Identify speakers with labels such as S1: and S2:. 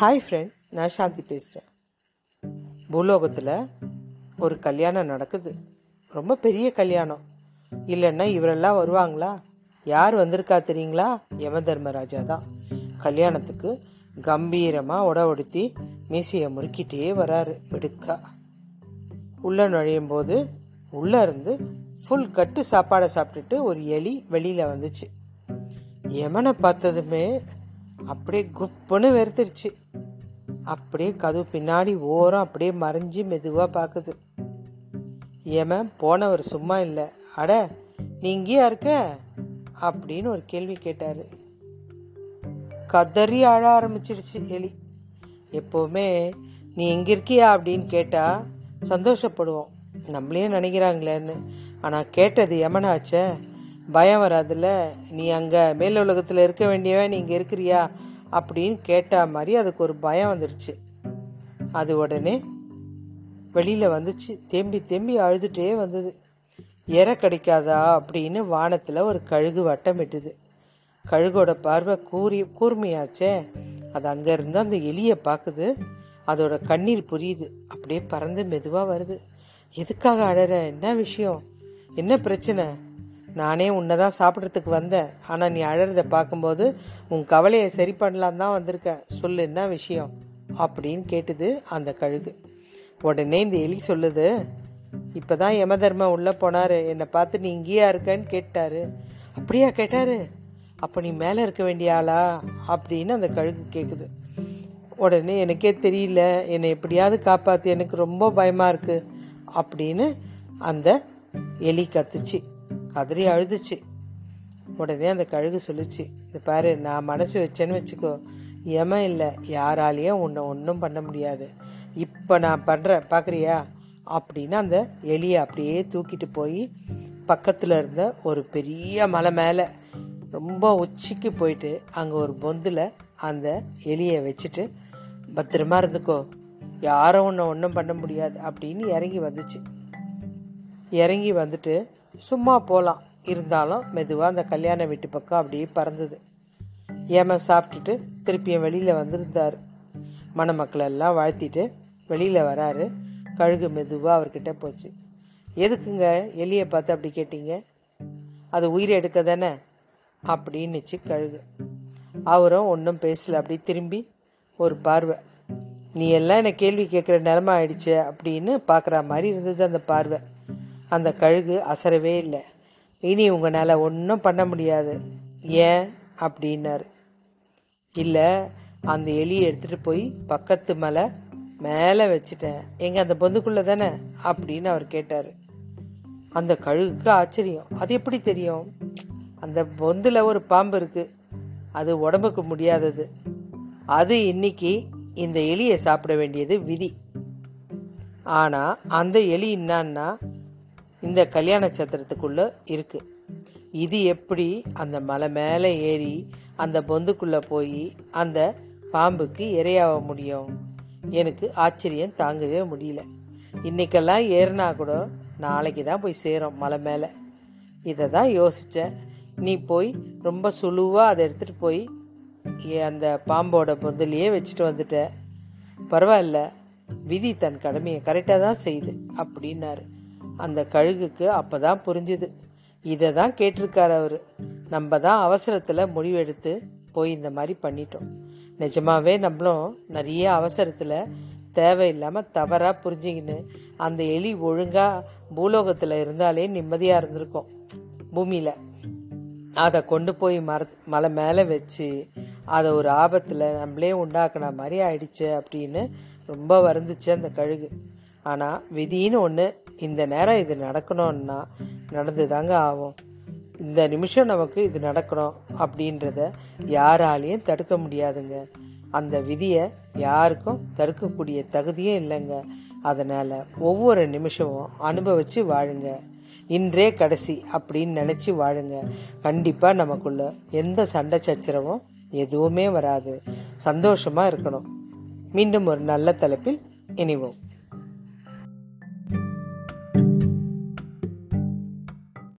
S1: Hi friend நான் சாந்தி பேசுகிறேன் பூலோகத்தில் ஒரு கல்யாணம் நடக்குது. ரொம்ப பெரிய கல்யாணம். இல்லைன்னா இவரெல்லாம் வருவாங்களா? யார் வந்திருக்கா தெரியுங்களா? யம தர்மராஜா தான் கல்யாணத்துக்கு கம்பீரமாக உடவடுத்தி மீசையை முறுக்கிட்டே வராரு. மிடுக்கா உள்ளே நுழையும் போது உள்ளே இருந்து ஃபுல் கட்டு சாப்பாடை சாப்பிட்டுட்டு ஒரு எலி வெளியில் வந்துச்சு. யமனை பார்த்ததுமே அப்படியே குப்புன்னு வெறுத்துருச்சு. அப்படியே கதவு பின்னாடி ஓரம் அப்படியே மறைஞ்சு மெதுவாக பார்க்குது ஏமன் போனவர் சும்மா இல்லை. அட நீ இங்கேயா இருக்க? அப்படின்னு ஒரு கேள்வி கேட்டார். கதறி அழ ஆரம்பிச்சிருச்சு எலி. எப்போவுமே நீ எங்கே இருக்கியா? அப்படின்னு கேட்டால் சந்தோஷப்படுவோம். நம்மளே நினைக்கிறாங்களேன்னு. ஆனால் கேட்டது யமனாச்சே பயம் வராதுல்ல. நீ அங்கே மேல் உலகத்தில் இருக்க வேண்டியவன் நீ இங்கே இருக்கிறியா? அப்படின்னு கேட்ட மாதிரி அதுக்கு ஒரு பயம் வந்துடுச்சு அது உடனே வெளியில் வந்துச்சு. தேம்பி தேம்பி அழுதுகிட்டே வந்தது. இற கிடைக்காதா? அப்படின்னு வானத்தில் ஒரு கழுகு வட்டமிட்டுது கழுகோட பார்வை கூறி கூர்மையாச்சே. அது அங்கேருந்து அந்த எலியை பார்க்குது அதோட கண்ணீர் புரியுது. அப்படியே பறந்து மெதுவாக வருது. எதுக்காக அழற? என்ன விஷயம்? என்ன பிரச்சனை? நானே உன்னை தான் சாப்பிட்றதுக்கு வந்தேன். ஆனால் நீ அழறத பார்க்கும்போது உன் கவலையை சரி பண்ணலான் தான் வந்திருக்க. சொல்லு என்ன விஷயம்? அப்படின்னு கேட்டுது அந்த கழுகு. உடனே இந்த எலி சொல்லுது இப்போ தான் யமதர்ம உள்ளே போனார். என்னை பார்த்து நீ இங்கேயா இருக்கன்னு கேட்டாரு. அப்படியா கேட்டாரு? அப்போ நீ மேலே இருக்க வேண்டிய ஆளா? அப்படின்னு அந்த கழுகு கேட்குது உடனே எனக்கே தெரியல. என்னை எப்படியாவது காப்பாற்று எனக்கு ரொம்ப பயமாக இருக்குது அப்படின்னு அந்த எலி கத்துச்சு. கதறி அழுதுச்சு. உடனே அந்த கழுகு சொல்லிச்சு இது பாரு நான் மனசு வச்சேன்னு வச்சுக்கோ. யம இல்லை யாராலேயும் உன்னை ஒன்றும் பண்ண முடியாது. இப்போ நான் பண்ணுறேன் பார்க்குறியா அப்படின்னு அந்த எலியை அப்படியே தூக்கிட்டு போய் பக்கத்தில் இருந்த ஒரு பெரிய மலை மேலே ரொம்ப உச்சிக்கு போயிட்டு அங்கே ஒரு பொந்தில் அந்த எலியை வச்சுட்டு பத்திரமா இருந்துக்கோ. யாரும் உன்னை ஒன்றும் பண்ண முடியாது. அப்படின்னு இறங்கி வந்துச்சு. இறங்கி வந்துட்டு சும்மா போகலாம் இருந்தாலும் மெதுவாக அந்த கல்யாண வீட்டு பக்கம் அப்படியே பறந்தது. ஏமா சாப்பிட்டுட்டு திருப்பியும் வெளியில் வந்திருந்தார். மணமக்களெல்லாம் வாழ்த்திட்டு வெளியில் வராரு. கழுகு மெதுவாக அவர்கிட்ட போச்சு. எதுக்குங்க எலியை பார்த்து அப்படி கேட்டீங்க? அது உயிரை எடுக்க தானே? அப்படின்னுச்சு கழுகு. அவரும் ஒன்றும் பேசல. அப்படி திரும்பி ஒரு பார்வை. நீ எல்லாம் என்னை கேள்வி கேட்குற நிலமை ஆயிடுச்சு? அப்படின்னு பார்க்குற மாதிரி இருந்தது அந்த பார்வை. அந்த கழுகு அசரவே இல்லை. இனி உங்களால் ஒன்றும் பண்ண முடியாது. ஏன்? அப்படின்னாரு. இல்லை அந்த எலியை எடுத்துகிட்டு போய் பக்கத்து மலை மேலே வச்சுட்டேன். எங்கே அந்த பொந்துக்குள்ளே தானே? அப்படின்னு அவர் கேட்டார். அந்த கழுகுக்கு ஆச்சரியம். அது எப்படி தெரியும்? அந்த பொந்தில் ஒரு பாம்பு இருக்குது அது உடம்புக்கு முடியாதது. அது இன்னைக்கு இந்த எலியை சாப்பிட வேண்டியது விதி. ஆனால் அந்த எலி என்னான்னா இந்த கல்யாண சத்திரத்துக்குள்ளே இருக்குது இது எப்படி அந்த மலை மேலே ஏறி அந்த பொந்துக்குள்ளே போய் அந்த பாம்புக்கு இரையாக முடியும்? எனக்கு ஆச்சரியம் தாங்கவே முடியல. இன்னைக்கெல்லாம் ஏறினா கூட நாளைக்கு தான் போய் சேரும் மலை மேலே. இதை தான் யோசித்தேன் நீ போய் ரொம்ப சுழுவாக அதை எடுத்துகிட்டு போய் அந்த பாம்போட பொந்திலேயே வச்சுட்டு வந்துட்ட. பரவாயில்ல விதி தன் கடமையை கரெக்டாக தான் செய்யுது அப்படின்னாரு. அந்த கழுகுக்கு அப்போ தான் புரிஞ்சுது. இதை தான் கேட்டிருக்கார் அவர். நம்ம தான் அவசரத்தில் முடிவெடுத்து போய் இந்த மாதிரி பண்ணிட்டோம். நிஜமாவே நம்மளும் நிறைய அவசரத்தில் தேவையில்லாமல் தவறாக புரிஞ்சுக்கின்னு அந்த எலி ஒழுங்காக பூலோகத்தில் இருந்தாலே நிம்மதியாக இருந்திருக்கும். பூமியில். அதை கொண்டு போய் மர மலை மேலே வச்சு அதை ஒரு ஆபத்தில் நம்மளே உண்டாக்குன மாதிரி ஆயிடுச்சு அப்படின்னு ரொம்ப வருந்துச்சு அந்த கழுகு. ஆனால் விதின்னு ஒன்று இந்த நேரம் இது நடக்கணும்னா நடந்து தாங்க ஆகும். இந்த நிமிஷம் நமக்கு இது நடக்கணும் அப்படின்றத யாராலையும் தடுக்க முடியாதுங்க. அந்த விதியை யாருக்கும் தடுக்கக்கூடிய தகுதியும் இல்லைங்க. அதனால் ஒவ்வொரு நிமிஷமும் அனுபவித்து வாழுங்க. இன்றே கடைசி அப்படின்னு நினச்சி வாழுங்க. கண்டிப்பாக நமக்குள்ள எந்த சண்டை சச்சரவும் எதுவுமே வராது. சந்தோஷமாக இருக்கணும். மீண்டும் ஒரு நல்ல தலைப்பில் இணைவோம்.